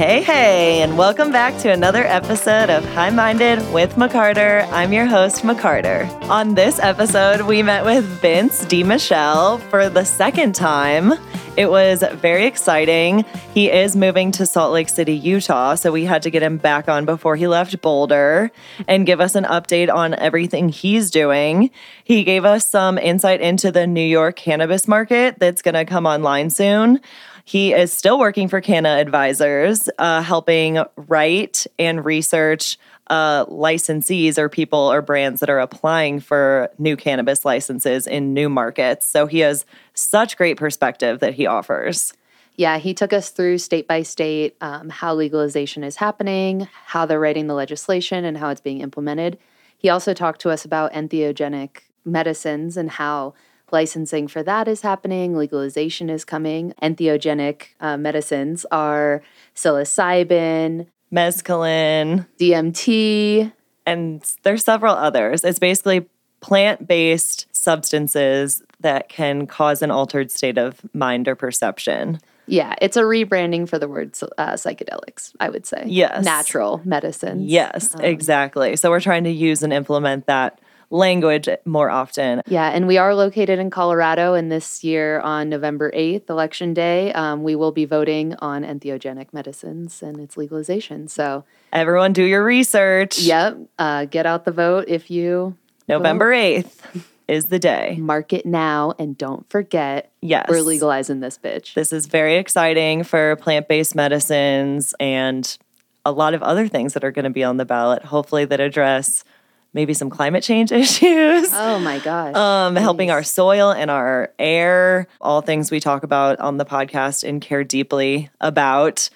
Hey, hey, and welcome back to another episode of High Minded with McCarter. I'm your host, McCarter. On this episode, we met with Vince DiMichele for the second time. It was very exciting. He is moving to Salt Lake City, Utah, so we had to get him back on before he left Boulder and give us an update on everything he's doing. He gave us some insight into the New York cannabis market that's going to come online soon. He is still working for Canna Advisors, uh, helping write and research uh, licensees or people or brands that are applying for new cannabis licenses in new markets. So he has such great perspective that he offers. Yeah, he took us through state by state um, how legalization is happening, how they're writing the legislation, and how it's being implemented. He also talked to us about entheogenic medicines and how licensing for that is happening, legalization is coming. Entheogenic uh, medicines are psilocybin, mescaline, DMT, and there's several others. It's basically plant-based substances that can cause an altered state of mind or perception. Yeah, it's a rebranding for the word uh, psychedelics, I would say. Yes. Natural medicines. Yes, um, exactly. So we're trying to use and implement that language more often. Yeah, and we are located in Colorado, and this year on November 8th, Election Day, um, we will be voting on entheogenic medicines and its legalization. So, everyone do your research. Yep, uh, get out the vote if you. November vote. 8th is the day. Mark it now and don't forget. Yes. We're legalizing this bitch. This is very exciting for plant based medicines and a lot of other things that are going to be on the ballot, hopefully, that address maybe some climate change issues. Oh my gosh. Um, helping our soil and our air, all things we talk about on the podcast and care deeply about.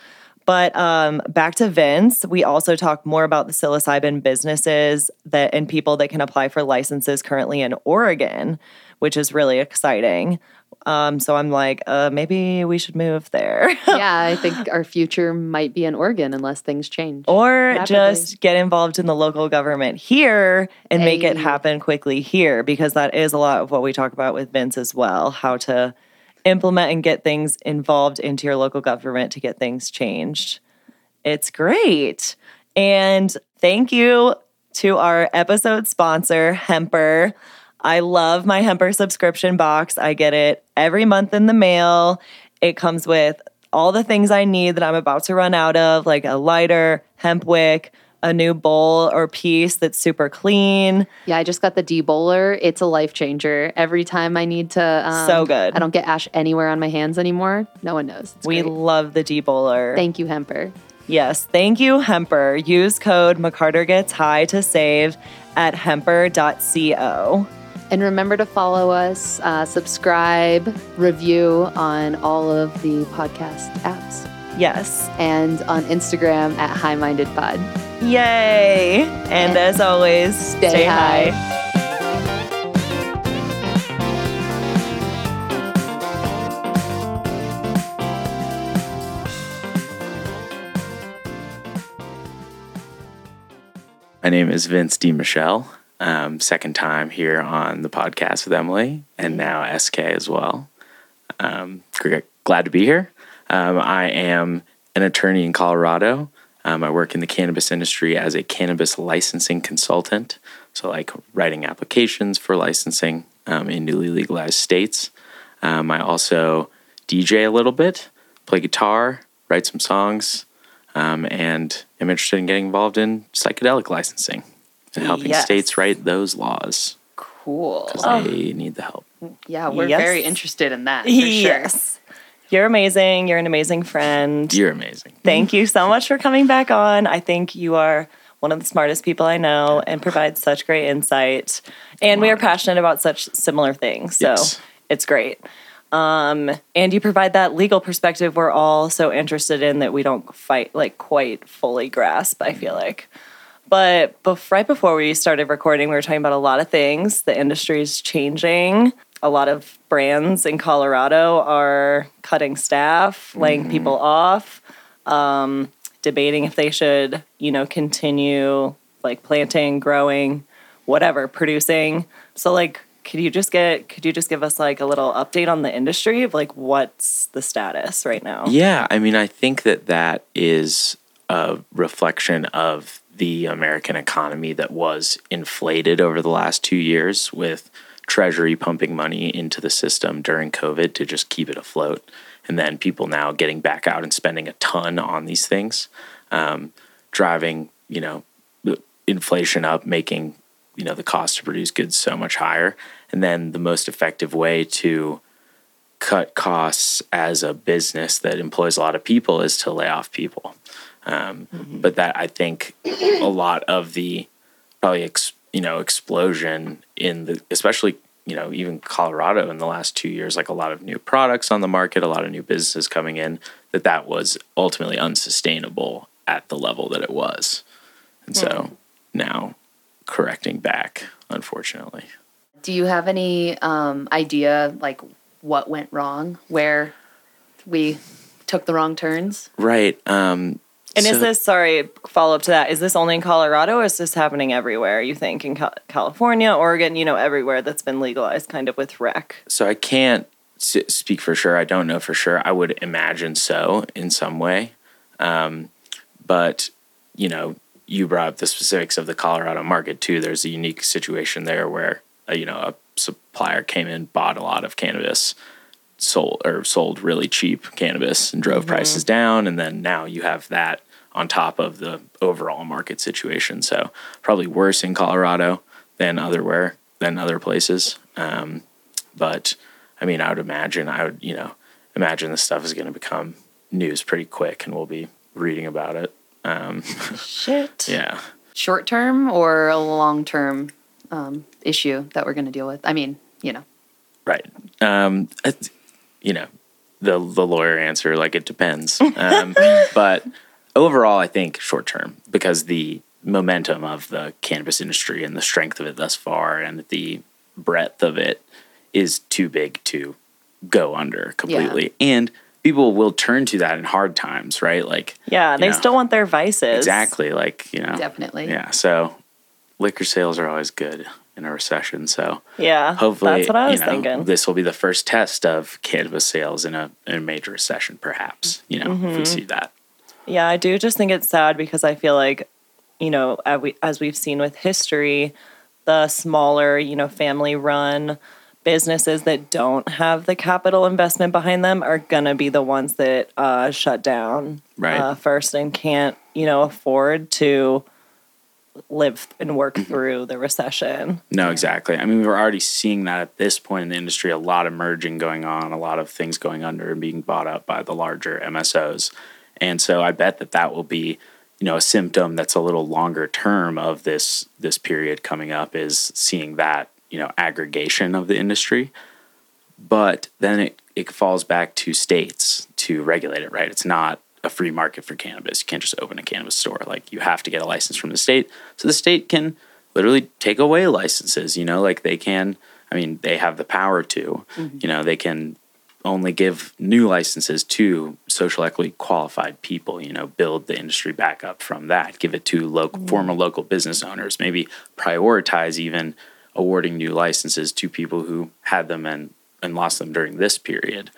But um, back to Vince, we also talk more about the psilocybin businesses that and people that can apply for licenses currently in Oregon, which is really exciting. Um, so I'm like, uh, maybe we should move there. yeah, I think our future might be in Oregon unless things change. Or rapidly. just get involved in the local government here and hey. make it happen quickly here, because that is a lot of what we talk about with Vince as well how to implement and get things involved into your local government to get things changed. It's great. And thank you to our episode sponsor, Hemper. I love my Hemper subscription box. I get it every month in the mail. It comes with all the things I need that I'm about to run out of, like a lighter, hemp wick, a new bowl or piece that's super clean. Yeah, I just got the D bowler. It's a life changer. Every time I need to, um, so good. I don't get ash anywhere on my hands anymore. No one knows. It's we great. love the D bowler. Thank you, Hemper. Yes, thank you, Hemper. Use code McCarter Gets High to save at hemper.co. And remember to follow us, uh, subscribe, review on all of the podcast apps. Yes. And on Instagram at High Minded Pod. Yay! And, and as always, stay, stay high. high. My name is Vince DiMichele. Um, second time here on the podcast with Emily, and now SK as well. Um, glad to be here. Um, I am an attorney in Colorado. Um, I work in the cannabis industry as a cannabis licensing consultant, so like writing applications for licensing um, in newly legalized states. Um, I also DJ a little bit, play guitar, write some songs, and am interested in getting involved in psychedelic licensing and helping yes. states write those laws. Cool. Because oh. they need the help. Yeah, we're yes. very interested in that. yes. Sure. You're amazing. You're an amazing friend. You're amazing. Thank you so much for coming back on. I think you are one of the smartest people I know and provide such great insight. And we are passionate about such similar things. So yes. it's great. Um, and you provide that legal perspective we're all so interested in that we don't fight like quite fully grasp, I feel like. But bef- right before we started recording, we were talking about a lot of things. The industry is changing. A lot of brands in Colorado are cutting staff, laying mm-hmm. people off, um, debating if they should, you know, continue like planting, growing, whatever, producing. So, like, could you just get could you just give us like a little update on the industry of like what's the status right now? Yeah, I mean, I think that that is a reflection of the American economy that was inflated over the last two years with Treasury pumping money into the system during COVID to just keep it afloat. And then people now getting back out and spending a ton on these things, um, driving, you know, inflation up, making, you know, the cost to produce goods so much higher. And then the most effective way to cut costs as a business that employs a lot of people is to lay off people. Um, mm-hmm. But that I think a lot of the probably ex, you know explosion in the especially you know even Colorado in the last two years, like a lot of new products on the market, a lot of new businesses coming in, that that was ultimately unsustainable at the level that it was, and so mm. now correcting back, unfortunately. Do you have any um, idea like what went wrong, where we took the wrong turns? Right. Um, and so, is this sorry follow up to that? Is this only in Colorado, or is this happening everywhere? You think in California, Oregon, you know, everywhere that's been legalized, kind of with rec. So I can't speak for sure. I don't know for sure. I would imagine so in some way, um, but you know, you brought up the specifics of the Colorado market too. There's a unique situation there where uh, you know a supplier came in, bought a lot of cannabis sold or sold really cheap cannabis and drove mm-hmm. prices down and then now you have that on top of the overall market situation. So probably worse in colorado than otherwhere than other places. Um, but i mean i would imagine i would you know imagine this stuff is going to become news pretty quick and we'll be reading about it. Um, shit. Yeah. Short term or a long term um, issue that we're going to deal with? I mean you know. Right. Um, you know, the the lawyer answer like it depends. Um, but overall, I think short term because the momentum of the cannabis industry and the strength of it thus far and the breadth of it is too big to go under completely. Yeah. And people will turn to that in hard times, right? Like Yeah, they know, still want their vices. Exactly. Like, you know. Definitely. Yeah. So liquor sales are always good in a recession. So yeah, hopefully, that's what I was you know, thinking. This will be the first test of cannabis sales in a, in a major recession, perhaps. You know, mm-hmm. if we mm-hmm. see that. Yeah, I do just think it's sad because I feel like, you know, as, we, as we've seen with history, the smaller, you know, family run businesses that don't have the capital investment behind them are going to be the ones that uh, shut down right. uh, first and can't, you know, afford to live and work mm-hmm. through the recession. No, exactly. I mean, we were already seeing that at this point in the industry, a lot of merging going on, a lot of things going under and being bought up by the larger MSOs. And so I bet that that will be, you know, a symptom that's a little longer term of this this period coming up is seeing that, you know, aggregation of the industry. But then it, it falls back to states to regulate it, right? It's not a free market for cannabis. You can't just open a cannabis store. Like you have to get a license from the state. So the state can literally take away licenses, you know, like they can I mean, they have the power to. Mm-hmm. You know, they can only give new licenses to social equity qualified people, you know, build the industry back up from that, give it to local mm-hmm. former local business owners, maybe prioritize even awarding new licenses to people who had them and and lost them during this period.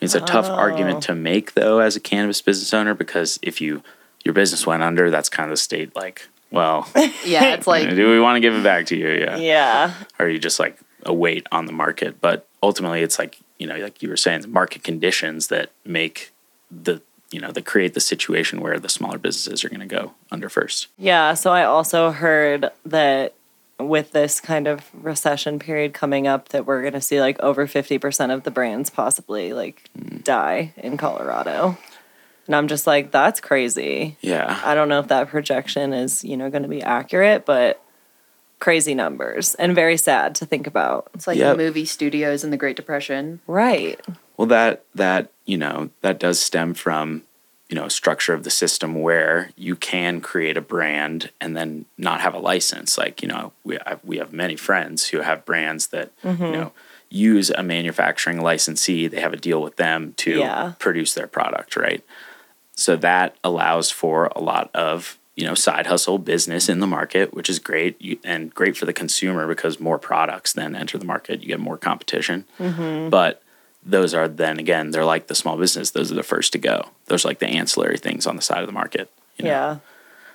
It's a tough argument to oh. make though as a cannabis business owner because if you your business went under, that's kind of the state like, well, yeah, it's like, do we want to give it back to you? Yeah, yeah. Or are you just like a weight on the market? But ultimately, it's like you know, like you were saying, the market conditions that make the you know that create the situation where the smaller businesses are going to go under first. Yeah. So I also heard that with this kind of recession period coming up that we're going to see like over 50% of the brands possibly like mm. die in Colorado. And I'm just like that's crazy. Yeah. I don't know if that projection is, you know, going to be accurate, but crazy numbers and very sad to think about. It's like yep. the movie studios in the Great Depression. Right. Well, that that, you know, that does stem from you know structure of the system where you can create a brand and then not have a license like you know we have, we have many friends who have brands that mm-hmm. you know use a manufacturing licensee they have a deal with them to yeah. produce their product right so that allows for a lot of you know side hustle business in the market, which is great and great for the consumer because more products then enter the market. You get more competition, but those are then again they're like the small business. Those are the first to go. Those are like the ancillary things on the side of the market. you know? Yeah.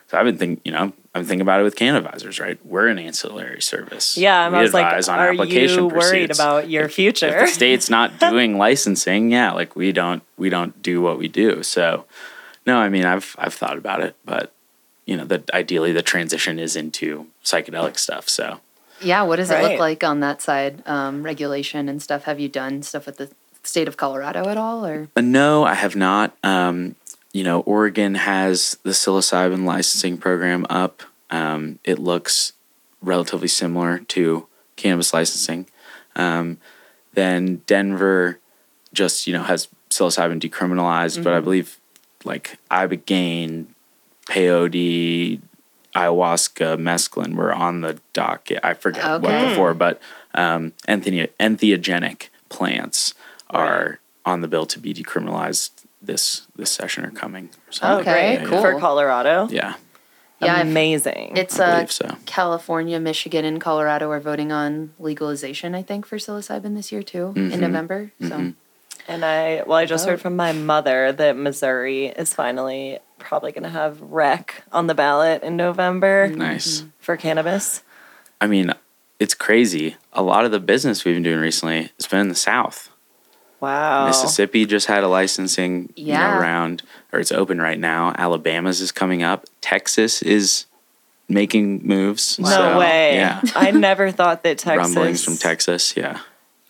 So I've been thinking, you know, I'm thinking about it with Canna Advisors, right? We're an ancillary service. Yeah. we I was like, advise on are application you worried pursuits. about your If future? the state's not doing licensing, yeah, like we don't we don't do what we do. So no, I mean I've I've thought about it, but you know, that ideally the transition is into psychedelic stuff. So Yeah, what does it look like on that side? Um, regulation and stuff. Have you done stuff with the state of Colorado at all, or Uh, no, I have not. Um, you know, Oregon has the psilocybin licensing program up. Um, it looks relatively similar to cannabis licensing. Um, then Denver just you know has psilocybin decriminalized, but I believe like ibogaine, peyote, ayahuasca, mescaline were on the docket. I forget what before, but um, entheogen- entheogenic plants are on the bill to be decriminalized this this session are coming. or Oh, something. Okay, great. cool. For Colorado. Yeah, yeah, Amazing. it's I uh, so. California, Michigan, and Colorado are voting on legalization. I think for psilocybin this year too in Mhm. November. So Mhm. And I, well, I just Oh. heard from my mother that Missouri is finally probably going to have rec on the ballot in November Nice. for cannabis. I mean, it's crazy. A lot of the business we've been doing recently has been in the South. Wow. Mississippi just had a licensing you know, round, or it's open right now. Alabama's is coming up. Texas is making moves. No So, way. Yeah. I never thought that Texas. Rumblings from Texas. Yeah.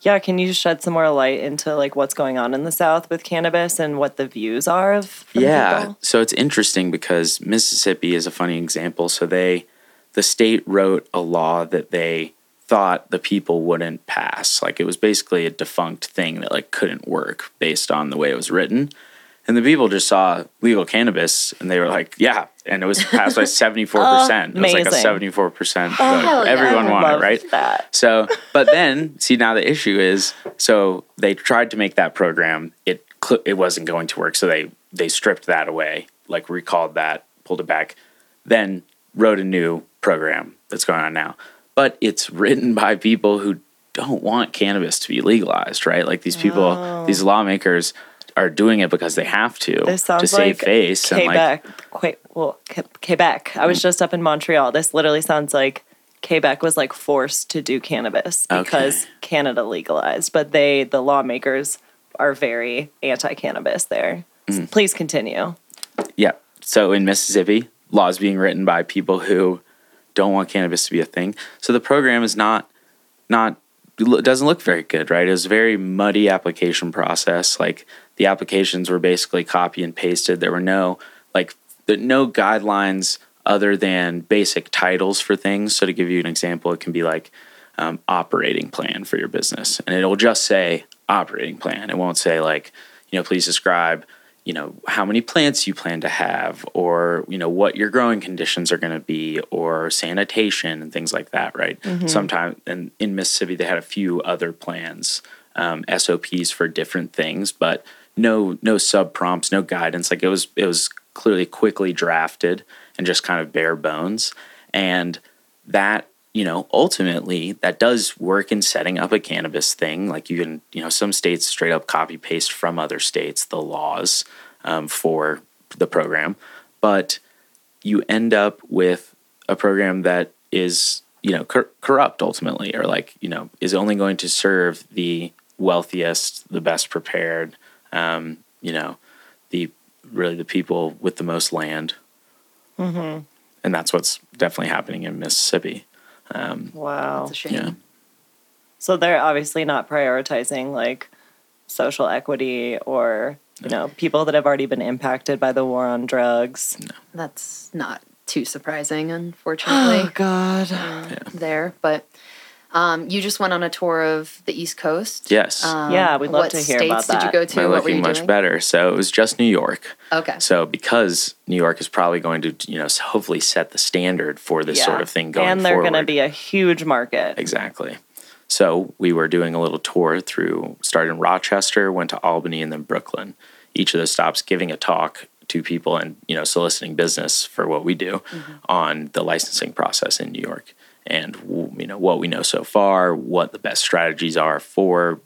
Yeah, can you shed some more light into like what's going on in the South with cannabis and what the views are of yeah. people? So it's interesting because Mississippi is a funny example. So they, the state wrote a law that they thought the people wouldn't pass. Like it was basically a defunct thing that like couldn't work based on the way it was written. And the people just saw legal cannabis and they were like, yeah. And it was passed by 74%. it was like a 74% vote. hell. Everyone I wanted right? That. So, but then see now the issue is so they tried to make that program it it wasn't going to work so they they stripped that away like recalled that pulled it back then wrote a new program that's going on now but it's written by people who don't want cannabis to be legalized right like these people Oh. these lawmakers are doing it because they have to This sounds to save like face and like Quebec. Well, Quebec. I was just up in Montreal. This literally sounds like Quebec was like forced to do cannabis because Okay. Canada legalized, but they, the lawmakers, are very anti-cannabis there. Mm. Please continue. Yeah. So in Mississippi, laws being written by people who don't want cannabis to be a thing. So the program is not not doesn't look very good, right? It was a very muddy application process. Like the applications were basically copy and pasted. There were no like no guidelines other than basic titles for things. So to give you an example, it can be like um, operating plan for your business, and it'll just say operating plan. It won't say like you know please describe you know how many plants you plan to have or you know what your growing conditions are going to be or sanitation and things like that right? Sometimes and in mississippi they had a few other plans um, sops for different things but no no sub prompts no guidance. Like it was it was clearly quickly drafted and just kind of bare bones. And that you know ultimately that does work in setting up a cannabis thing. Like you can you know some states straight up copy paste from other states the laws um, for the program. But you end up with a program that is you know cor- corrupt ultimately or like you know is only going to serve the wealthiest the best prepared um, you know the really the people with the most land. And that's what's definitely happening in mississippi um, Wow. it's a shame. yeah So they're obviously not prioritizing like social equity or you know people that have already been impacted by the war on drugs. That's not too surprising, unfortunately. Oh God. There, but um, you just went on a tour of the East Coast. yes Um, Yeah, we'd love what to hear states about did you that. go to? Am I what were looking you much doing? better so it was just new york Okay. So because New York is probably going to, you know, hopefully set the standard for this sort of thing going forward. and they're going to be a huge market. exactly. So we were doing a little tour through, started in Rochester, went to Albany, and then Brooklyn. Each of those stops giving a talk to people and you know soliciting business for what we do on the licensing process in New York and you know what we know so far, what the best strategies are for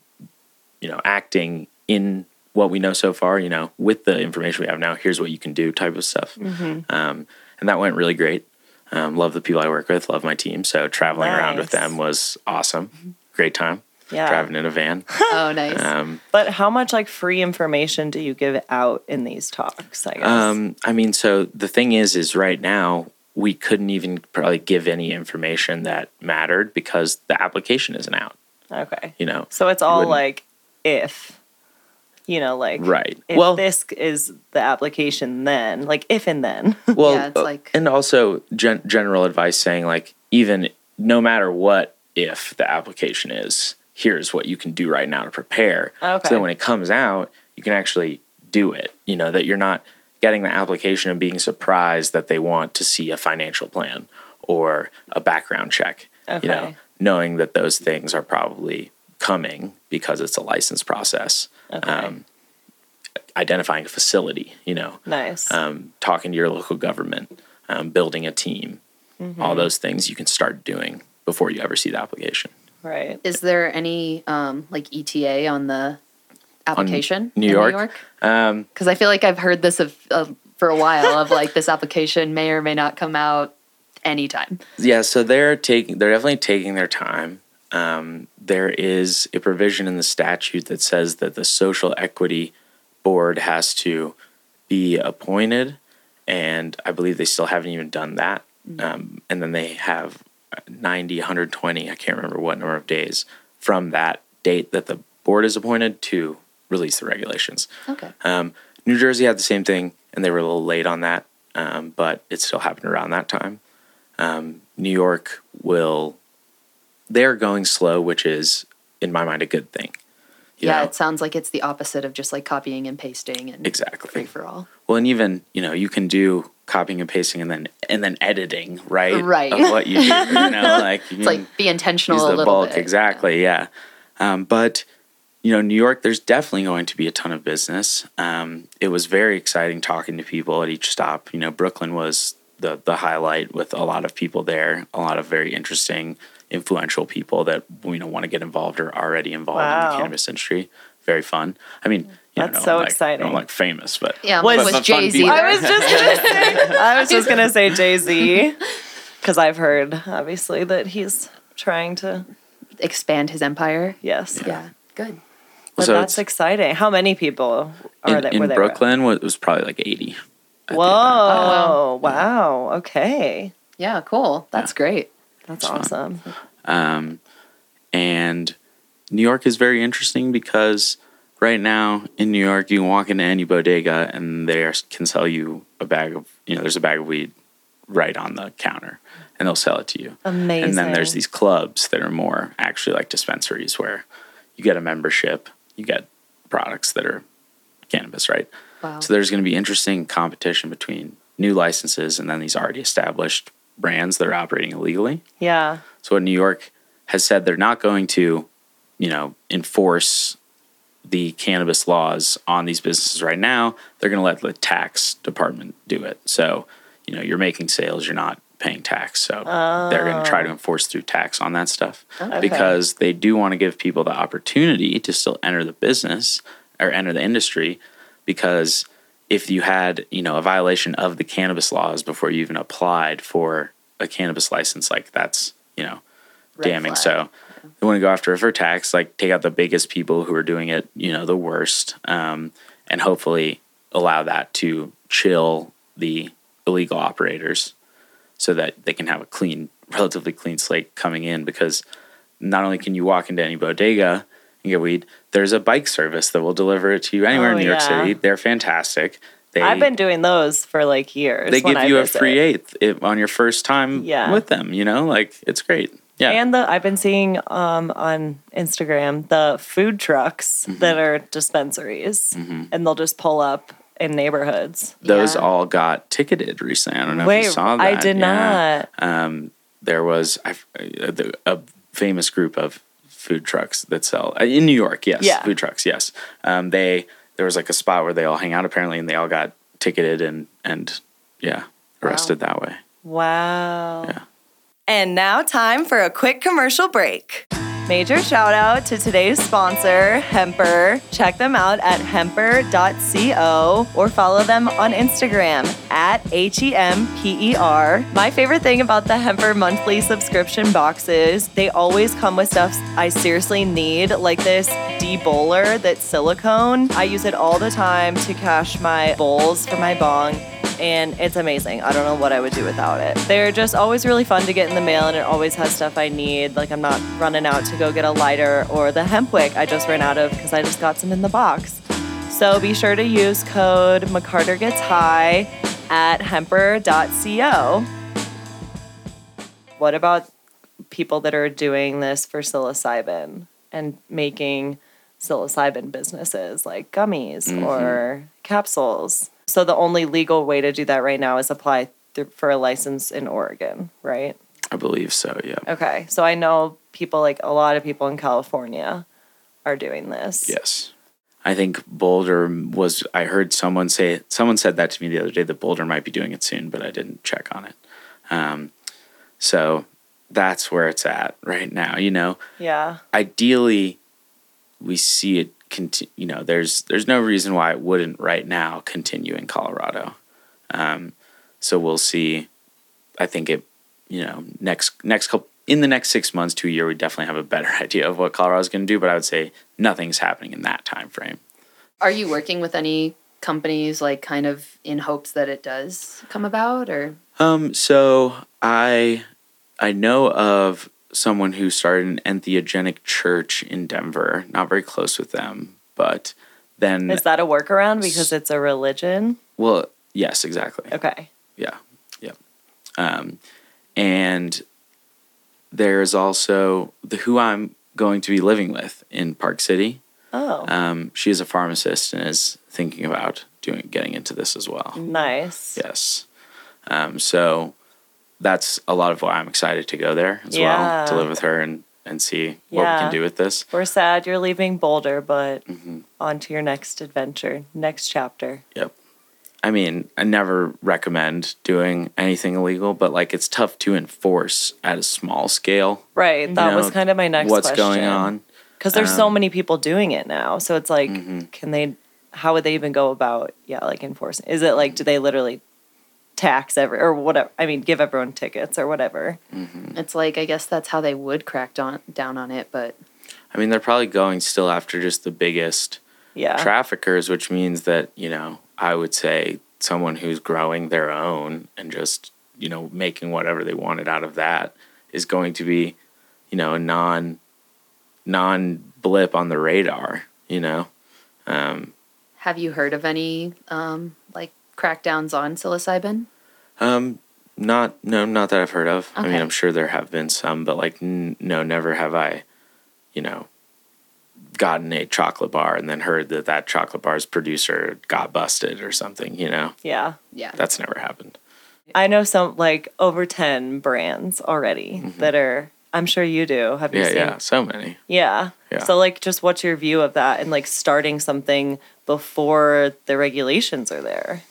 you know acting in what we know so far. You know, with the information we have now, here's what you can do, type of stuff. Um, and that went really great. Um, love the people I work with, love my team. So traveling around with them was awesome. Great time. Yeah. Driving in a van. Oh, nice. Um, But how much like free information do you give out in these talks? I guess. Um, I mean, so the thing is, is right now we couldn't even probably give any information that mattered because the application isn't out. okay. You know, So it's all like if, you know, like right? If well, this is the application, then like if and then. well, Yeah, it's uh, like- and also gen- general advice saying like even no matter what, if the application is, here's what you can do right now to prepare. Okay. So that when it comes out, you can actually do it. You know that you're not getting the application and being surprised that they want to see a financial plan or a background check. Okay. You know, knowing that those things are probably coming because it's a license process. Okay. Um, identifying a facility, you know, nice. um, talking to your local government, um, building a team, Mm-hmm. all those things you can start doing before you ever see the application. right. Is there any um, like ETA on the application New York? New York? Um, Because I feel like I've heard this of, of for a while of like this application may or may not come out anytime. yeah, so they're taking, they're definitely taking their time. Um, there is a provision in the statute that says that the social equity board has to be appointed, and I believe they still haven't even done that. Um, and then they have 90, 120, I can't remember what number of days from that date that the board is appointed to release the regulations. Okay. Um, New Jersey had the same thing, and they were a little late on that, um, but it still happened around that time. Um, New York will, they're going slow, which is, in my mind, a good thing. You yeah, know? it sounds like it's the opposite of just like copying and pasting and Exactly. free for all. Well, and even you know you can do copying and pasting and then and then editing, right? Right. Of what you do, you know, like you It's like be intentional use a the little bulk bit. exactly yeah um, but you know new york there's definitely going to be a ton of business um, it was very exciting talking to people at each stop you know brooklyn was the the highlight with a lot of people there a lot of very interesting influential people that you know want to get involved or already involved in the cannabis industry very fun i mean you That's know, so I'm like, exciting. i'm like famous but Yeah, Was- was, but- but was fun Jay Z people. there? I was just gonna say. I was just gonna say Jay Z because I've heard obviously that he's trying to. expand his empire. Yes. Yeah, good. But So that's exciting. How many people are in, there? in were there? brooklyn wa- it was probably like 80 Whoa! event. wow. Okay, Yeah, cool. That's great. that's awesome. Um, and New York is very interesting because right now in New York, you can walk into any bodega and they are- can sell you a bag of, you know, there's a bag of weed right on the counter and they'll sell it to you. Amazing. And then there's these clubs that are more actually like dispensaries where you get a membership, you get products that are cannabis, right? Wow. So there's going to be interesting competition between new licenses and then these already established brands that are operating illegally. Yeah. So what New York has said they're not going to, you know, enforce the cannabis laws on these businesses right now. They're going to let the tax department do it. So, you know, you're making sales, you're not paying tax. So they're going to try to enforce through tax on that stuff Okay. because they do want to give people the opportunity to still enter the business or enter the industry because if you had, you know, a violation of the cannabis laws before you even applied for a cannabis license, like that's, you know, Red damning. flag. So they want to go after it for tax, like take out the biggest people who are doing it, you know, the worst, um, and hopefully allow that to chill the illegal operators so that they can have a clean, relatively clean slate coming in because not only can you walk into any bodega and get weed, there's a bike service that will deliver it to you anywhere Oh, in New York yeah. City. They're fantastic. They, I've been doing those for like years. they give I you a free eighth on your first time Yeah. with them, you know, like it's great. Yeah. And the I've been seeing um, on Instagram the food trucks Mm-hmm. that are dispensaries, and they'll just pull up in neighborhoods. those Yeah. all got ticketed recently. I don't know if you saw that. I did Yeah. not. Um, there was a famous group of food trucks that sell uh, in New York. Yes, Yeah. food trucks. Yes, um, they there was like a spot where they all hang out apparently, and they all got ticketed and and yeah, arrested that way. Wow. Yeah. And now, time for a quick commercial break. Major shout out to today's sponsor, Hemper. Check them out at hemper.co or follow them on Instagram at H E M P E R. My favorite thing about the Hemper monthly subscription boxes, they always come with stuff I seriously need, like this debowler that's silicone. I use it all the time to cash my bowls for my bong and it's amazing. I don't know what I would do without it. They're just always really fun to get in the mail, and it always has stuff I need. Like I'm not running out to go get a lighter or the hemp wick I just ran out of because I just got some in the box. So be sure to use code McCarter Gets High at hemper.co. What about people that are doing this for psilocybin and making psilocybin businesses like gummies mm-hmm. or capsules? So the only legal way to do that right now is apply th- for a license in Oregon, right? I believe so. Yeah. Okay. So I know people like a lot of people in California are doing this. Yes. I think Boulder was. I heard someone say. Someone said that to me the other day that Boulder might be doing it soon, but I didn't check on it. Um, so that's where it's at right now. You know, Yeah. ideally, we see it. Conti- you know, there's there's no reason why it wouldn't right now continue in Colorado. Um, so we'll see. I think it. You know, next next couple in the next six months to a year, we definitely have a better idea of what Colorado's going to do. But I would say nothing's happening in that time frame. Are you working with any companies like kind of in hopes that it does come about or Um, so I I know of someone who started an entheogenic church in Denver. Not very close with them, but then Is that a workaround because it's a religion? well, yes, exactly. Okay. Yeah, yeah. Um, and there's also the who I'm going to be living with in Park City. Oh, Um, she is a pharmacist and is thinking about doing getting into this as well. nice. Yes. Um, so that's a lot of why I'm excited to go there as Yeah. well to live with her and, and see what we can do with this. We're sad you're leaving Boulder, but Mm-hmm. on to your next adventure, next chapter. Yep. I mean, I never recommend doing anything illegal, but like it's tough to enforce at a small scale. Right. That you was kind of my next What's question. going on? Because there's so Um, many people doing it now. So it's like, Mm-hmm. can they, how would they even go about, yeah, like enforcing? Is it like, do they literally tax every, or whatever? I mean, give everyone tickets or whatever. it's like I guess that's how they would crack down down on it, but I mean, they're probably going still after just the biggest Yeah. traffickers, which means that, you know, I would say someone who's growing their own and just, you know, making whatever they wanted out of that is going to be, you know, a non non blip on the radar, you know. Um, have you heard of any um like crackdowns on psilocybin? um not no not that I've heard of. I mean, I'm sure there have been some, but like n- no, never have I, you know, gotten a chocolate bar and then heard that that chocolate bar's producer got busted or something, you know. Yeah. Yeah. That's never happened. I know some like over 10 brands already that are, I'm sure you do. Have you Mm-hmm. Yeah, seen? yeah, so many. Yeah. Yeah. So, like, just what's your view of that and like starting something before the regulations are there?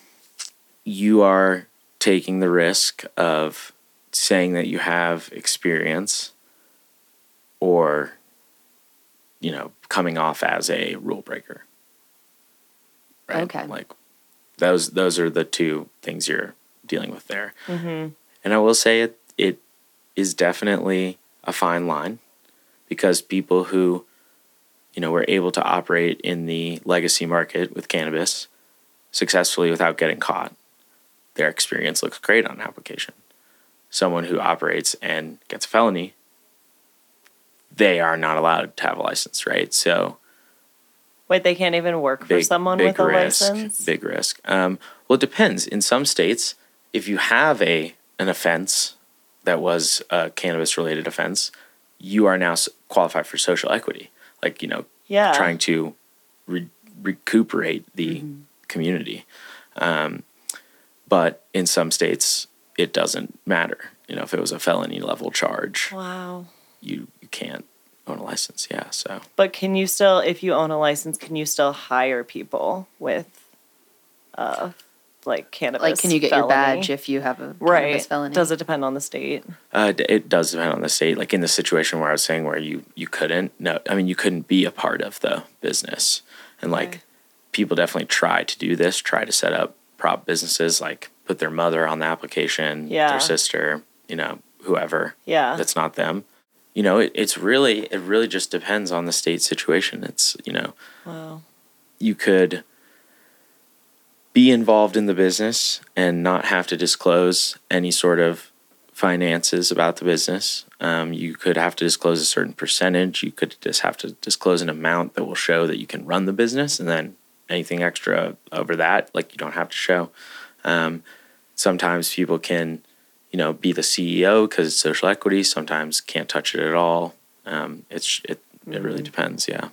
You are taking the risk of saying that you have experience or you know, coming off as a rule breaker. Right? Okay. Like those those are the two things you're dealing with there. Mm-hmm. And I will say it it is definitely a fine line because people who you know were able to operate in the legacy market with cannabis successfully without getting caught, their experience looks great on application. Someone who operates and gets a felony, they are not allowed to have a license, right? So Wait, they can't even work for big, someone big with a license? Big risk. Um, well, it depends. In some states, if you have a an offense that was a cannabis related offense, you are now qualified for social equity. Like you know, Yeah. trying to re- recuperate the community. Um, but in some states, it doesn't matter. You know, if it was a felony level charge, Wow. you you can't own a license. Yeah, so. But can you still, if you own a license, can you still hire people with uh, like cannabis. Like, can you get your badge if you have a Right. cannabis felony? Does it depend on the state? Uh, it does depend on the state. Like in the situation where I was saying where you you couldn't no, I mean you couldn't be a part of the business, and like Okay. people definitely try to do this, try to set up prop businesses, like put their mother on the application, Yeah. their sister, you know, whoever. Yeah. That's not them. You know, it, it's really it really just depends on the state situation. It's you know wow. you could be involved in the business and not have to disclose any sort of finances about the business. Um, you could have to disclose a certain percentage. You could just have to disclose an amount that will show that you can run the business, and then anything extra over that, like you don't have to show. Um, sometimes people can, you know, be the CEO because it's social equity. Sometimes can't touch it at all. Um, it's it it really depends. Yeah.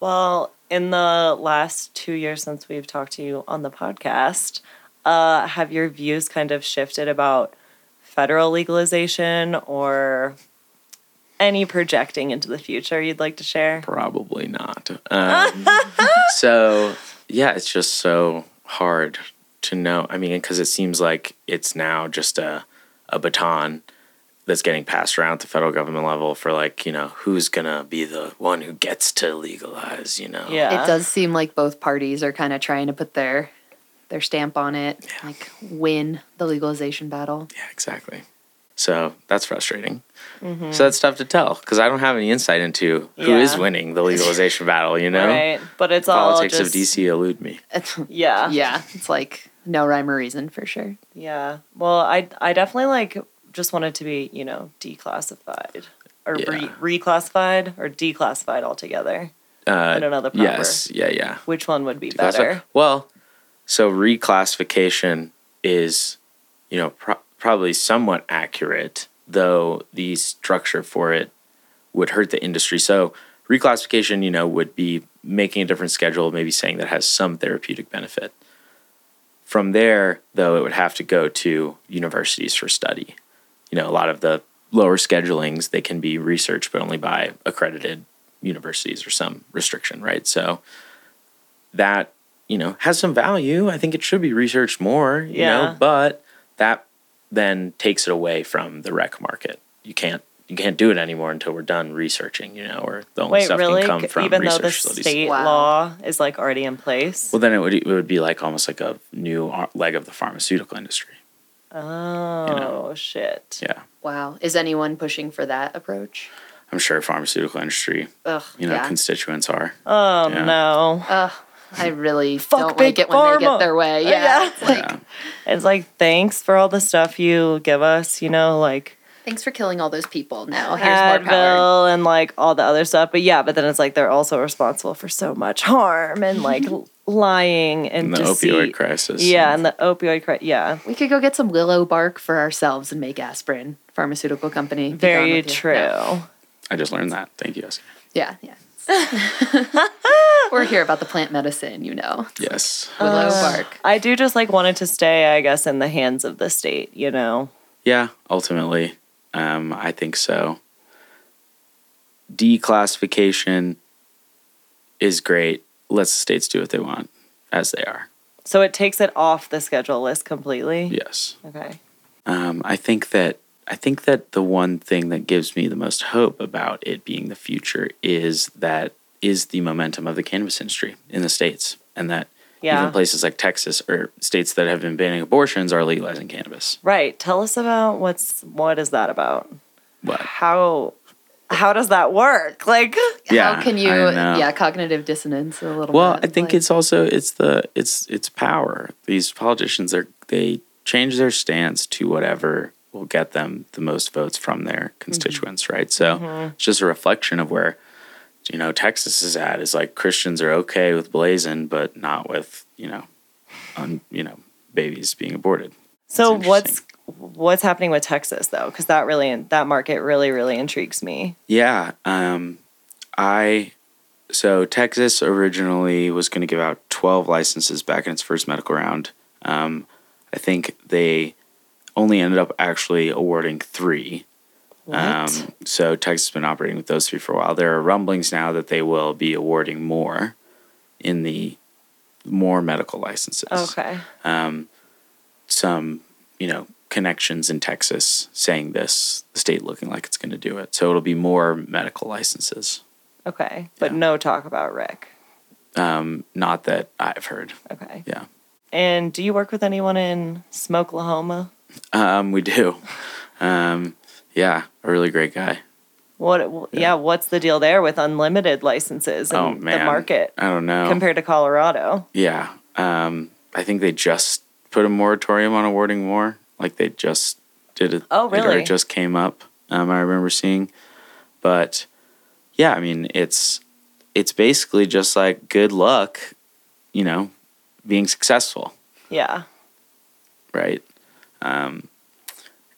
Well, in the last two years since we've talked to you on the podcast, uh, have your views kind of shifted about federal legalization or any projecting into the future you'd like to share? Probably not. Um, so yeah, it's just so hard to know. I mean, because it seems like it's now just a a baton that's getting passed around at the federal government level for like you know who's gonna be the one who gets to legalize. You know. Yeah. It does seem like both parties are kind of trying to put their their stamp on it, like win the legalization battle. Yeah. Exactly. So that's frustrating. Mm-hmm. So that's tough to tell because I don't have any insight into who is Yeah. winning the legalization battle. You know. Right. But it's all Politics all of DC elude me. Yeah. yeah, it's like no rhyme or reason for sure. Yeah. Well, I I definitely like just wanted to be, you know, declassified or Yeah. re- reclassified or declassified altogether. Uh, I don't know the proper. yes. Yeah. Yeah. Which one would be better? Well, so reclassification is, you know, pro- probably somewhat accurate, though the structure for it would hurt the industry. So reclassification, you know, would be making a different schedule, maybe saying that has some therapeutic benefit. From there, though, it would have to go to universities for study. You know, a lot of the lower schedulings they can be researched, but only by accredited universities or some restriction, right? So that you know has some value. I think it should be researched more. You Yeah. know, but that then takes it away from the rec market. You can't you can't do it anymore until we're done researching. You know, or the only Wait, stuff really? can come from Even though research the facilities. state Wow. law is like already in place. Well, then it would it would be like almost like a new leg of the pharmaceutical industry. oh shit. Yeah, Wow, is anyone pushing for that approach? I'm sure pharmaceutical industry, Ugh, you know, yeah. constituents are. Oh Yeah. no. Ugh, I really Fuck don't like it when they get their way. Yeah, Yeah. it's like Yeah. It's like thanks for all the stuff you give us, you know, like thanks for killing all those people. Now here's more power. And like all the other stuff. But yeah, but then it's like they're also responsible for so much harm and like lying and, And the deceit. opioid crisis. Yeah, and the opioid crisis. Yeah, We could go get some willow bark for ourselves and make aspirin. Pharmaceutical company. Very true. No. I just learned that. Thank you, Jessica. Yeah, yeah. We're here about the plant medicine, you know. Yes. Willow Uh, bark. I do just like wanted to stay, I guess, in the hands of the state. You know. Yeah, ultimately, um, I think so. Declassification is great. Let the states do what they want, as they are. So it takes it off the schedule list completely. Yes. Okay. Um, I think that I think that the one thing that gives me the most hope about it being the future is that is the momentum of the cannabis industry in the states, and that Yeah. even places like Texas or states that have been banning abortions are legalizing cannabis. Right. Tell us about what's what is that about? What? How how does that work? Like Yeah, How can you yeah, cognitive dissonance a little bit. Well, bit. I think like- it's also it's the it's it's power. These politicians are they change their stance to whatever will get them the most votes from their constituents, right? So it's just a reflection of where you know Texas is at. Is like Christians are okay with blazing, but not with you know, un, you know babies being aborted. so what's what's happening with Texas though? Because that really that market really really intrigues me. Yeah. Um, I so Texas originally was going to give out 12 licenses back in its first medical round. Um, I think they only ended up actually awarding three. What? Um, so Texas has been operating with those three for a while. There are rumblings now that they will be awarding more in the more medical licenses. Okay. Um, some, you know, connections in Texas saying this, the state looking like it's going to do it. So it'll be more medical licenses. Okay. But Yeah. no talk about rec. Um, not that I've heard. Okay. Yeah. And do you work with anyone in Smokelahoma? Um, we do. Um, yeah, a really great guy. What? Yeah. What's the deal there with unlimited licenses and oh man, the market I don't know. compared to Colorado? yeah, um, I think they just put a moratorium on awarding more. Like they just did it. Oh, really? it just came up. Um, I remember seeing, but yeah, I mean it's it's basically just like good luck, you know, being successful, Yeah. right? Um,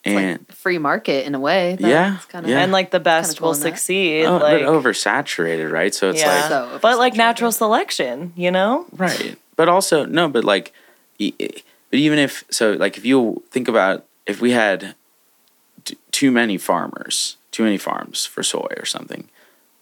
It's and like free market in a way. Yeah, That's kinda, yeah. And like the best cool will succeed. oh, like, but oversaturated, right? So it's yeah. like So but like natural selection, you know? Right. But also no, but like but even if so like if you think about if we had t- too many farmers, too many farms for soy or something,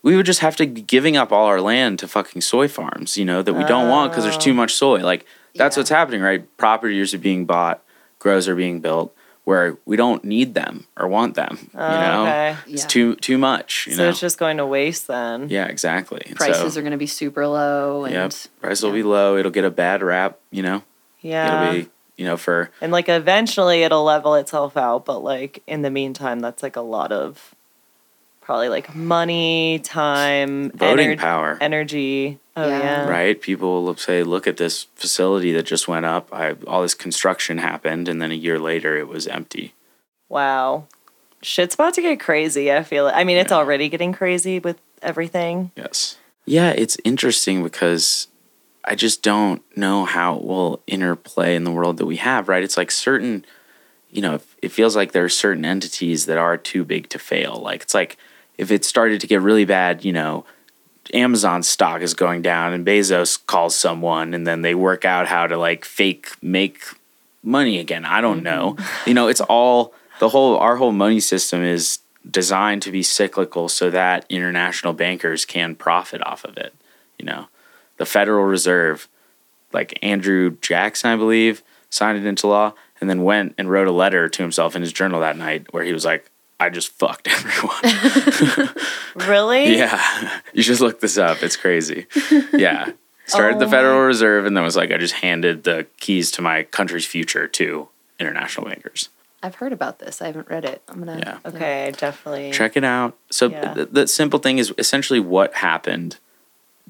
we would just have to be giving up all our land to fucking soy farms, you know, that we don't want because there's too much soy. Like that's Yeah. what's happening, right? Properties are being bought, grows are being built where we don't need them or want them, you oh, know. okay. It's Yeah. too too much, you So know. it's just going to waste then. yeah, exactly. Prices so, are going to be super low. And Yep. Price will be low. It'll get a bad rap, you know. Yeah. It'll be, you know, for And like eventually it'll level itself out, but like in the meantime, that's like a lot of probably like money, time, voting ener- power, energy. Oh Yeah. yeah. right? People will say, "Look at this facility that just went up. I, all this construction happened, and then a year later, it was empty." Wow. Shit's about to get crazy, I feel. It. I mean, it's Yeah. already getting crazy with everything. Yes. Yeah, it's interesting because I just don't know how it will interplay in the world that we have. Right? It's like certain, you know, it feels like there are certain entities that are too big to fail. Like it's like if it started to get really bad, you know. Amazon stock is going down and Bezos calls someone and then they work out how to like fake make money again. I don't know. Mm-hmm. You know, it's all the whole our whole money system is designed to be cyclical so that international bankers can profit off of it. You know, the Federal Reserve, like Andrew Jackson, I believe, signed it into law and then went and wrote a letter to himself in his journal that night where he was like, I just fucked everyone. Really? Yeah, you should look this up. It's crazy. Yeah, started the Oh Federal Reserve and then was like, I just handed the keys to my country's future to international bankers. I've heard about this. I haven't read it. I'm gonna. Yeah. Okay, definitely. Check it out. So Yeah. the, the simple thing is essentially what happened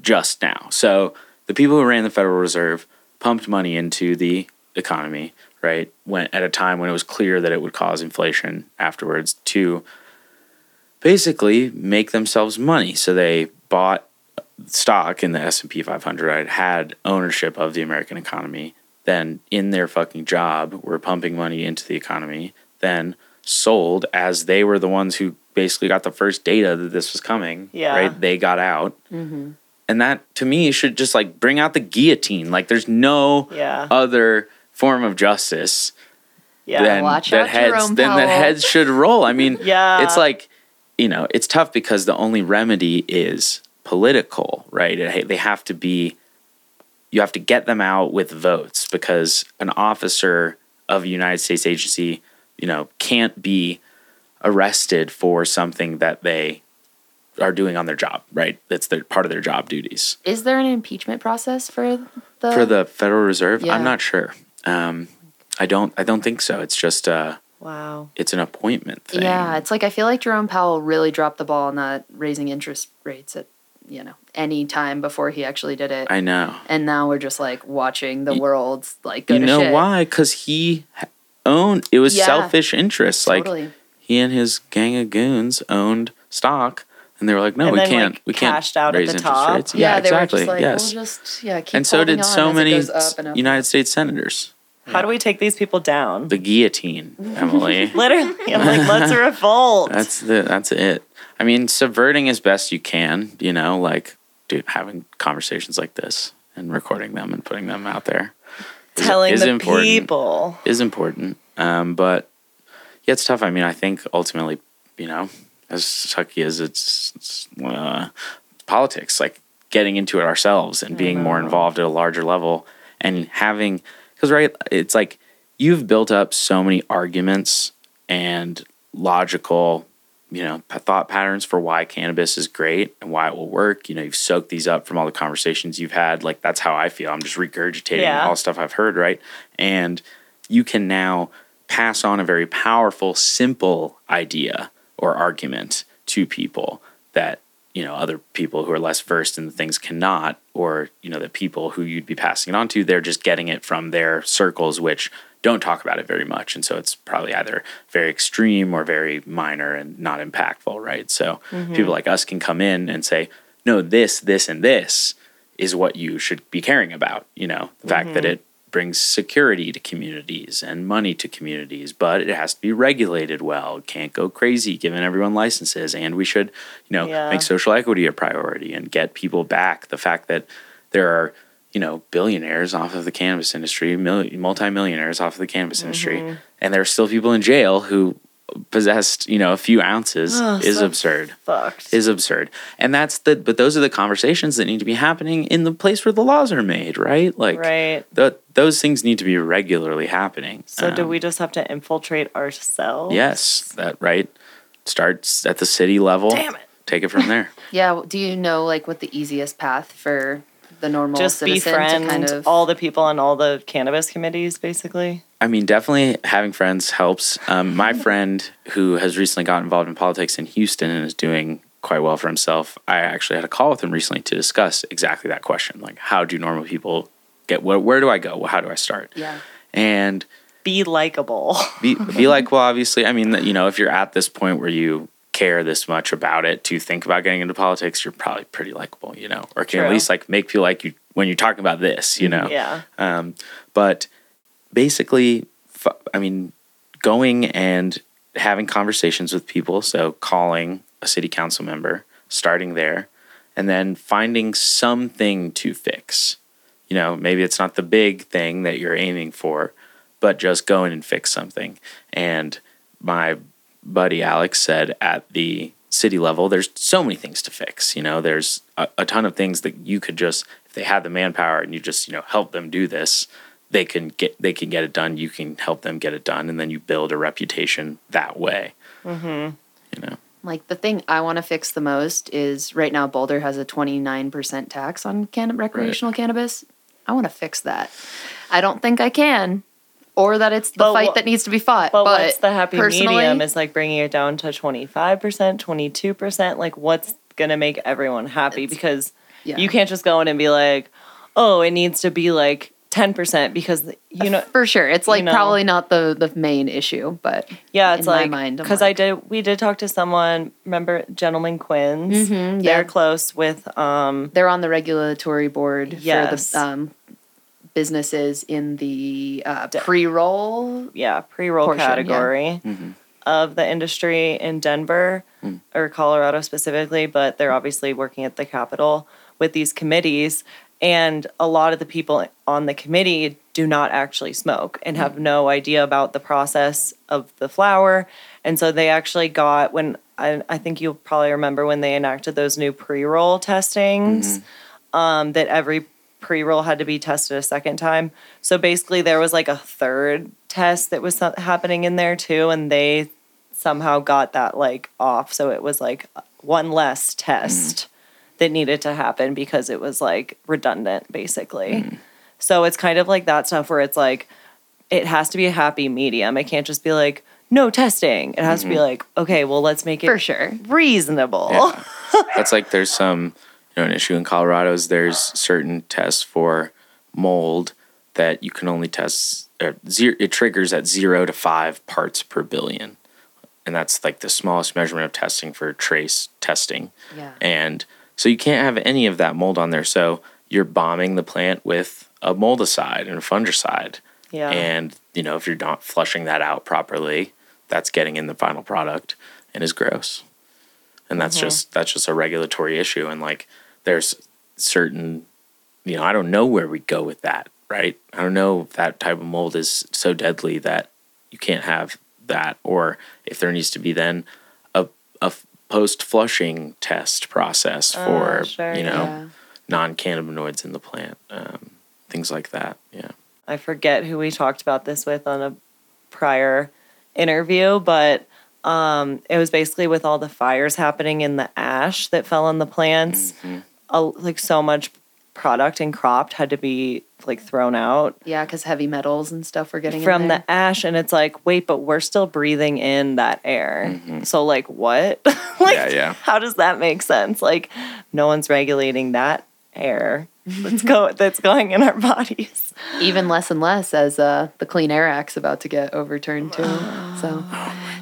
just now. So the people who ran the Federal Reserve pumped money into the economy, right? Went at a time when it was clear that it would cause inflation afterwards to basically make themselves money. So they bought stock in the S&P 500, I had ownership of the American economy, then in their fucking job were pumping money into the economy, then sold as they were the ones who basically got the first data that this was coming, Yeah. right? They got out. Mm-hmm. And that to me should just like bring out the guillotine. Like there's no Yeah. other form of justice Yeah. then Watch that out, heads Jerome then that heads should roll. I mean, Yeah. it's like you know, it's tough because the only remedy is political, right? It, they have to be. You have to get them out with votes because an officer of a United States agency, you know, can't be arrested for something that they are doing on their job, right? That's their part of their job duties. Is there an impeachment process for the? For the Federal Reserve, Yeah. I'm not sure. Um, I don't. I don't think so. It's just uh, wow. it's an appointment thing. Yeah, it's like I feel like Jerome Powell really dropped the ball on not raising interest rates at you know any time before he actually did it. I know. and now we're just like watching the Y- world like go you to know shit. why? Because he owned. It was Yeah. selfish interests. Like Totally. he and his gang of goons owned stock, and they were like, "No, And we can't. like, we can't out at raise the interest top. rates." Yeah, Yeah, they were exactly. just like, yes, we'll just yeah and so did so many. United States senators. How do we take these people down? The guillotine, Emily. Literally, I'm like, let's revolt. that's the. That's it. I mean, subverting as best you can. You know, like having conversations like this and recording them and putting them out there. is- telling is the important. people. is important. Um, but yeah, it's tough. I mean, I think ultimately, you know, as sucky as it's, it's uh, politics, like getting into it ourselves and being more involved at a larger level and having because right it's like you've built up so many arguments and logical you know thought patterns for why cannabis is great and why it will work. You know you've soaked these up from all the conversations you've had. Like that's how i feel. I'm just regurgitating Yeah. all the stuff i've heard right? And you can now pass on a very powerful simple idea or argument to people that you know other people who are less versed in the things cannot or you know the people who you'd be passing it on to they're just getting it from their circles which don't talk about it very much. And so it's probably either very extreme or very minor and not impactful right? So mm-hmm. people like us can come in and say no this this and this is what you should be caring about you know? The fact that mm-hmm. it brings security to communities and money to communities, but it has to be regulated well. It can't go crazy giving everyone licenses. And we should, you know, Yeah. make social equity a priority and get people back. The fact that there are, you know, billionaires off of the cannabis industry, mil- multimillionaires off of the cannabis industry, mm-hmm. and there are still people in jail who possessed, you know, a few ounces Oh, is so absurd Fucked. is absurd. And that's the but those are the conversations that need to be happening in the place where the laws are made, right? Like Right. the, those things need to be regularly happening. So do Um, we just have to infiltrate ourselves? Yes, that right. Starts at the city level. Damn it. Take it from there. Yeah. Do you know like what the easiest path for the normal Just citizen befriend to kind of all the people on all the cannabis committees, basically. I mean, definitely having friends helps. Um, my friend who has recently got involved in politics in Houston and is doing quite well for himself, I actually had a call with him recently to discuss exactly that question. Like, how do normal people get, where, where do I go? How do I start? Yeah. And Be likable. be be like well obviously i mean you know if you're at this point where you care this much about it to think about getting into politics you're probably pretty likable you know or can at least like make feel like you when you're talking about this you know? Yeah. um, but basically i mean going and having conversations with people so calling a city council member starting there and then finding something to fix. You know maybe it's not the big thing that you're aiming for but just go in and fix something. And my buddy alex said at the city level there's so many things to fix you know there's a, a ton of things that you could just if they had the manpower and you just you know help them do this they can get they can get it done you can help them get it done and then you build a reputation that way mm-hmm. you know Like the thing I want to fix the most is right now Boulder has a 29% tax on can- recreational cannabis. I want to fix that. I don't think I can or that it's the But fight that needs to be fought. But, But, what's the happy medium is like bringing it down to 25%, 22%. Like, what's going to make everyone happy? Because yeah. you can't just go in and be like, oh, it needs to be like 10% because, you know, for sure. It's like know. probably not the the main issue, but Yeah, it's like because I did. We did talk to someone. Remember, Gentleman Quins. Mhm, They're close with. Um, they're on the regulatory board Yes. for the um, businesses in the uh, pre-roll. yeah, pre-roll Portion, yeah. category of the industry in Denver or Colorado specifically, but they're obviously working at the Capitol with these committees. And a lot of the people on the committee do not actually smoke and have no idea about the process of the flower. And so they actually got when I, I think you'll probably remember when they enacted those new pre-roll testings, um, that every pre-roll had to be tested a second time. So basically, there was like a third test that was happening in there too, and they somehow got that like off. So it was like one less test mm. that needed to happen because it was like redundant, basically. Mm. So it's kind of like that stuff where it's like it has to be a happy medium. It can't just be like no testing. It has to be mm-hmm. like okay, well let's make it For sure. reasonable. Yeah. That's like there's some you know an issue in Colorado is there's certain tests for mold that you can only test uh, zero, it triggers at zero to five parts per billion, and that's like the smallest measurement of testing for trace testing. Yeah. And so you can't have any of that mold on there. So you're bombing the plant with a moldicide and a fungicide. Yeah. And you know if you're not flushing that out properly, that's getting in the final product and is gross and that's just that's just a regulatory issue and like there's certain you know i don't know where we go with that right i don't know if that type of mold is so deadly that you can't have that or if there needs to be then a, a post flushing test process for sure, you know Yeah. non-cannabinoids in the plant, um, things like that. Yeah. I forget who we talked about this with on a prior interview, but um, it was basically with all the fires happening in the ash that fell on the plants. A- like so much product and cropped had to be like thrown out Yeah, because heavy metals and stuff were getting in from there. the ash, and it's like, wait, but we're still breathing in that air. Mm-hmm. So like, what? like, Yeah, yeah. How does that make sense? Like, no one's regulating that air that's go that's going in our bodies. even less and less as uh, the Clean Air Act's about to get overturned too. So,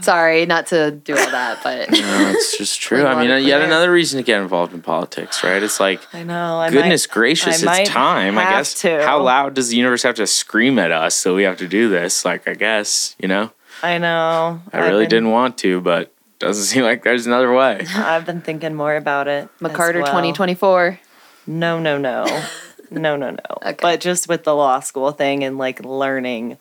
sorry, not to do all that, but No, it's just true. I mean, yet clear. another reason to get involved in politics, right? It's like, I know. I goodness might- gracious, I might it's time. I guess. to. How loud does the universe have to scream at us so we have to do this? Like, I guess, you know, I know. I really I've been, didn't want to, but doesn't seem like there's another way. I've been thinking more about it. as McCarter well. 2024. No, no, no. no, no, no. Okay. But just with the law school thing and like learning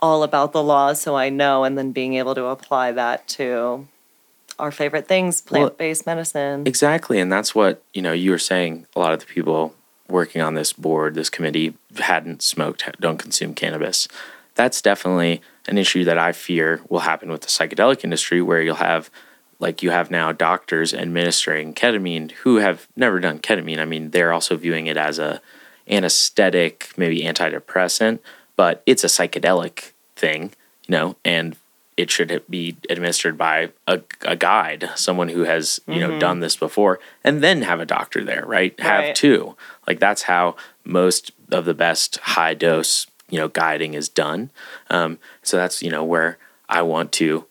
all about the laws so I know and then being able to apply that to our favorite things, plant based medicine. Exactly. And that's what, you know, you were saying a lot of the people working on this board, this committee, hadn't smoked, don't consume cannabis. That's definitely an issue that I fear will happen with the psychedelic industry, where you'll have, like, you have now doctors administering ketamine who have never done ketamine. I mean, they're also viewing it as a anesthetic, maybe antidepressant, but it's a psychedelic thing, you know, and it should be administered by a, a guide, someone who has you know done this before, and then have a doctor there, right? Have Right. two. Like that's how most of the best high dose you know guiding is done. Um, so that's you know where I want to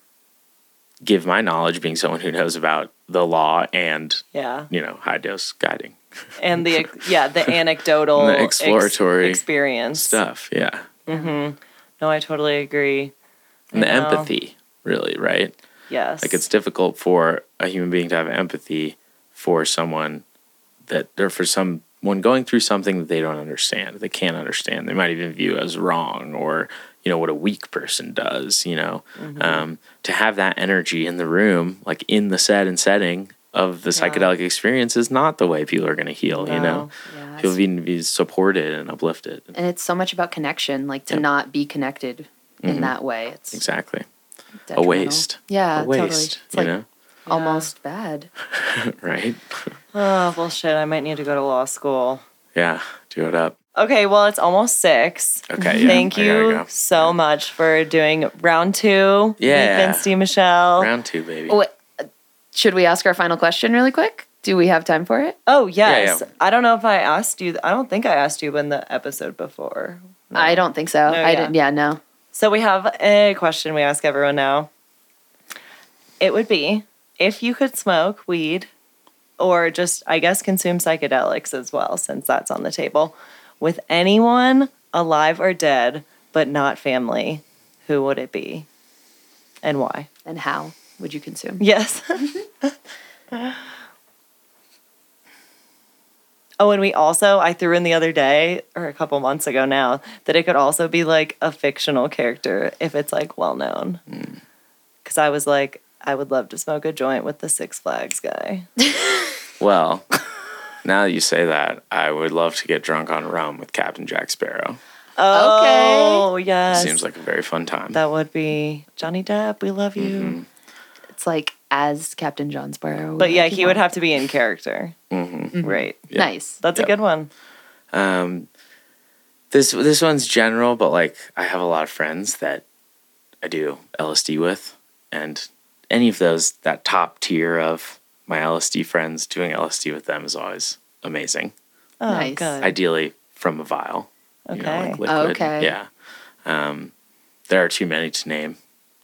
give my knowledge, being someone who knows about the law and yeah. you know high dose guiding And the yeah, the anecdotal The ex- exploratory experience. stuff. Yeah, mm-hmm. No, I totally agree. and the know. empathy, really, right? Yes. Like it's difficult for a human being to have empathy for someone that or for someone going through something that they don't understand, they can't understand. They might even view as wrong or you know what a weak person does. You know, Mm-hmm. um, to have that energy in the room, like in the set and setting of the psychedelic experience, is not the way people are going to heal. You know, Yeah, people need to be supported and uplifted. and it's so much about connection, like to not be connected in that way. It's Exactly, a waste. Yeah, a waste. totally. It's You like know, almost bad. right? Oh, well, shit. I might need to go to law school. Yeah, do it up. Okay, well, it's almost six. Okay, yeah, Thank you go. so much for doing round two. Yeah. With Vince D. Michelle. Round two, baby. Oh, wait, uh, should we ask our final question really quick? Do we have time for it? oh, yes. yeah. I don't know if I asked you. I don't think I asked you in the episode before. No. I don't think so. No, I yeah. didn't. Yeah, no. So we have a question we ask everyone now. It would be if you could smoke weed or just, I guess, consume psychedelics as well, since that's on the table, with anyone alive or dead, but not family, who would it be and why? And how would you consume? Yes. oh, and we also, I threw in the other day, or a couple months ago now, that it could also be like a fictional character if it's like well known. Hmm. Because I was like, I would love to smoke a joint with the Six Flags guy. Well, now that you say that, I would love to get drunk on rum with Captain Jack Sparrow. Okay. Oh, yes. Seems like a very fun time. that would be Johnny Depp. We love you. It's like as Captain John Sparrow. But yeah, like you he would have to be in character. hmm Right. Yeah. Nice. That's Yep. a good one. Um, this this one's general, but like I have a lot of friends that I do LSD with, and any of those that top tier of my LSD friends doing LSD with them is always amazing. Oh, Nice. good. Ideally from a vial, you know, Okay. like liquid. Okay. Yeah. Um, there are too many to name,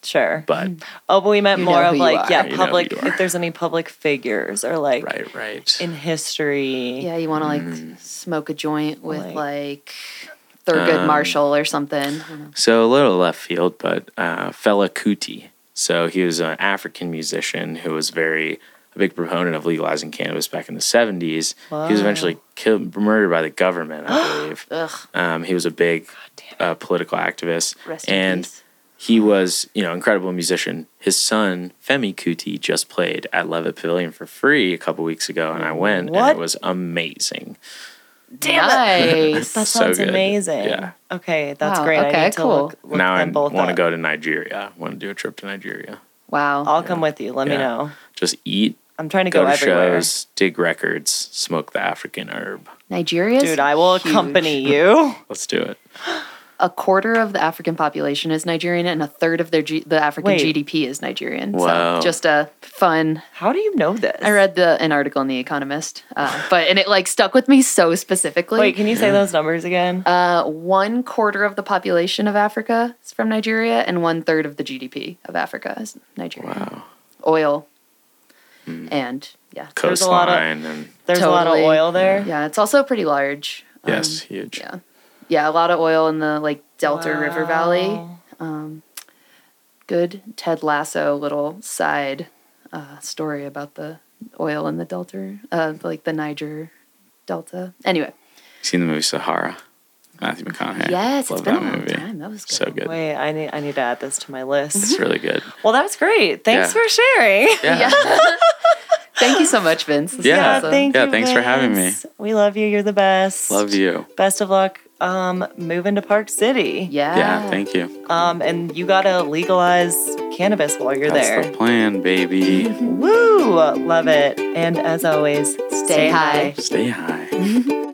Sure. but Oh, but we meant more of like, are. yeah, You public. If there's any public figures or like right, right. in history. Yeah, you want to like Mm. smoke a joint with Like- like, Thurgood Um, Marshall or something. I don't know. So a little left field, but uh, Fela Kuti. So he was an African musician who was very a big proponent of legalizing cannabis back in the seventies. He was eventually killed, murdered by the government, I believe. Ugh. Um, he was a big uh, political activist, Rest and he was, you know, incredible musician. His son Femi Kuti just played at Levitt Pavilion for free a couple weeks ago, and I went, and it was amazing. Damn it. nice. That sounds good. amazing. Yeah. Okay, that's Wow, great. I okay, need to cool. look, look now I both want to up. go to Nigeria. I want to do a trip to Nigeria. wow. I'll come with you. Let me know. Just eat, I'm trying to go, go, to everywhere. shows, dig records, smoke the African herb. Nigeria's Dude, I will huge. accompany you. Let's do it. A quarter of the African population is Nigerian, and a third of their G- the African Wait. GDP is Nigerian. Wow. So just a fun. How do you know this? I read the an article in The Economist, uh, but and it like stuck with me so specifically. Wait, can you say those numbers again? Uh, one quarter of the population of Africa is from Nigeria, and one third of the GDP of Africa is Nigerian. Wow. Oil, Hmm. and yeah, There's a lot of- and There's a lot of oil there. yeah, it's also pretty large. Um, yes, huge. yeah, yeah, a lot of oil in the like Delta River Valley. Um, good Ted Lasso little side uh, story about the oil in the Delta, uh, like the Niger Delta. Anyway, Seen the movie Sahara? Matthew McConaughey. yes, it's Love been a that long movie. time. That was good. So good. Wait, I need I need to add this to my list. It's really good. Well, that was great. Thanks Yeah. for sharing. Yeah. Yeah. Thank you so much, Vince. This Yeah, awesome. thank Yeah, you. thanks for having me. We love you. You're the best. Love you. Best of luck. Um, moving to Park City. Yeah. Yeah, thank you. Um, and you gotta legalize cannabis while you're That's there. the plan, baby. Woo! Love it. And as always, Stay high. Stay high.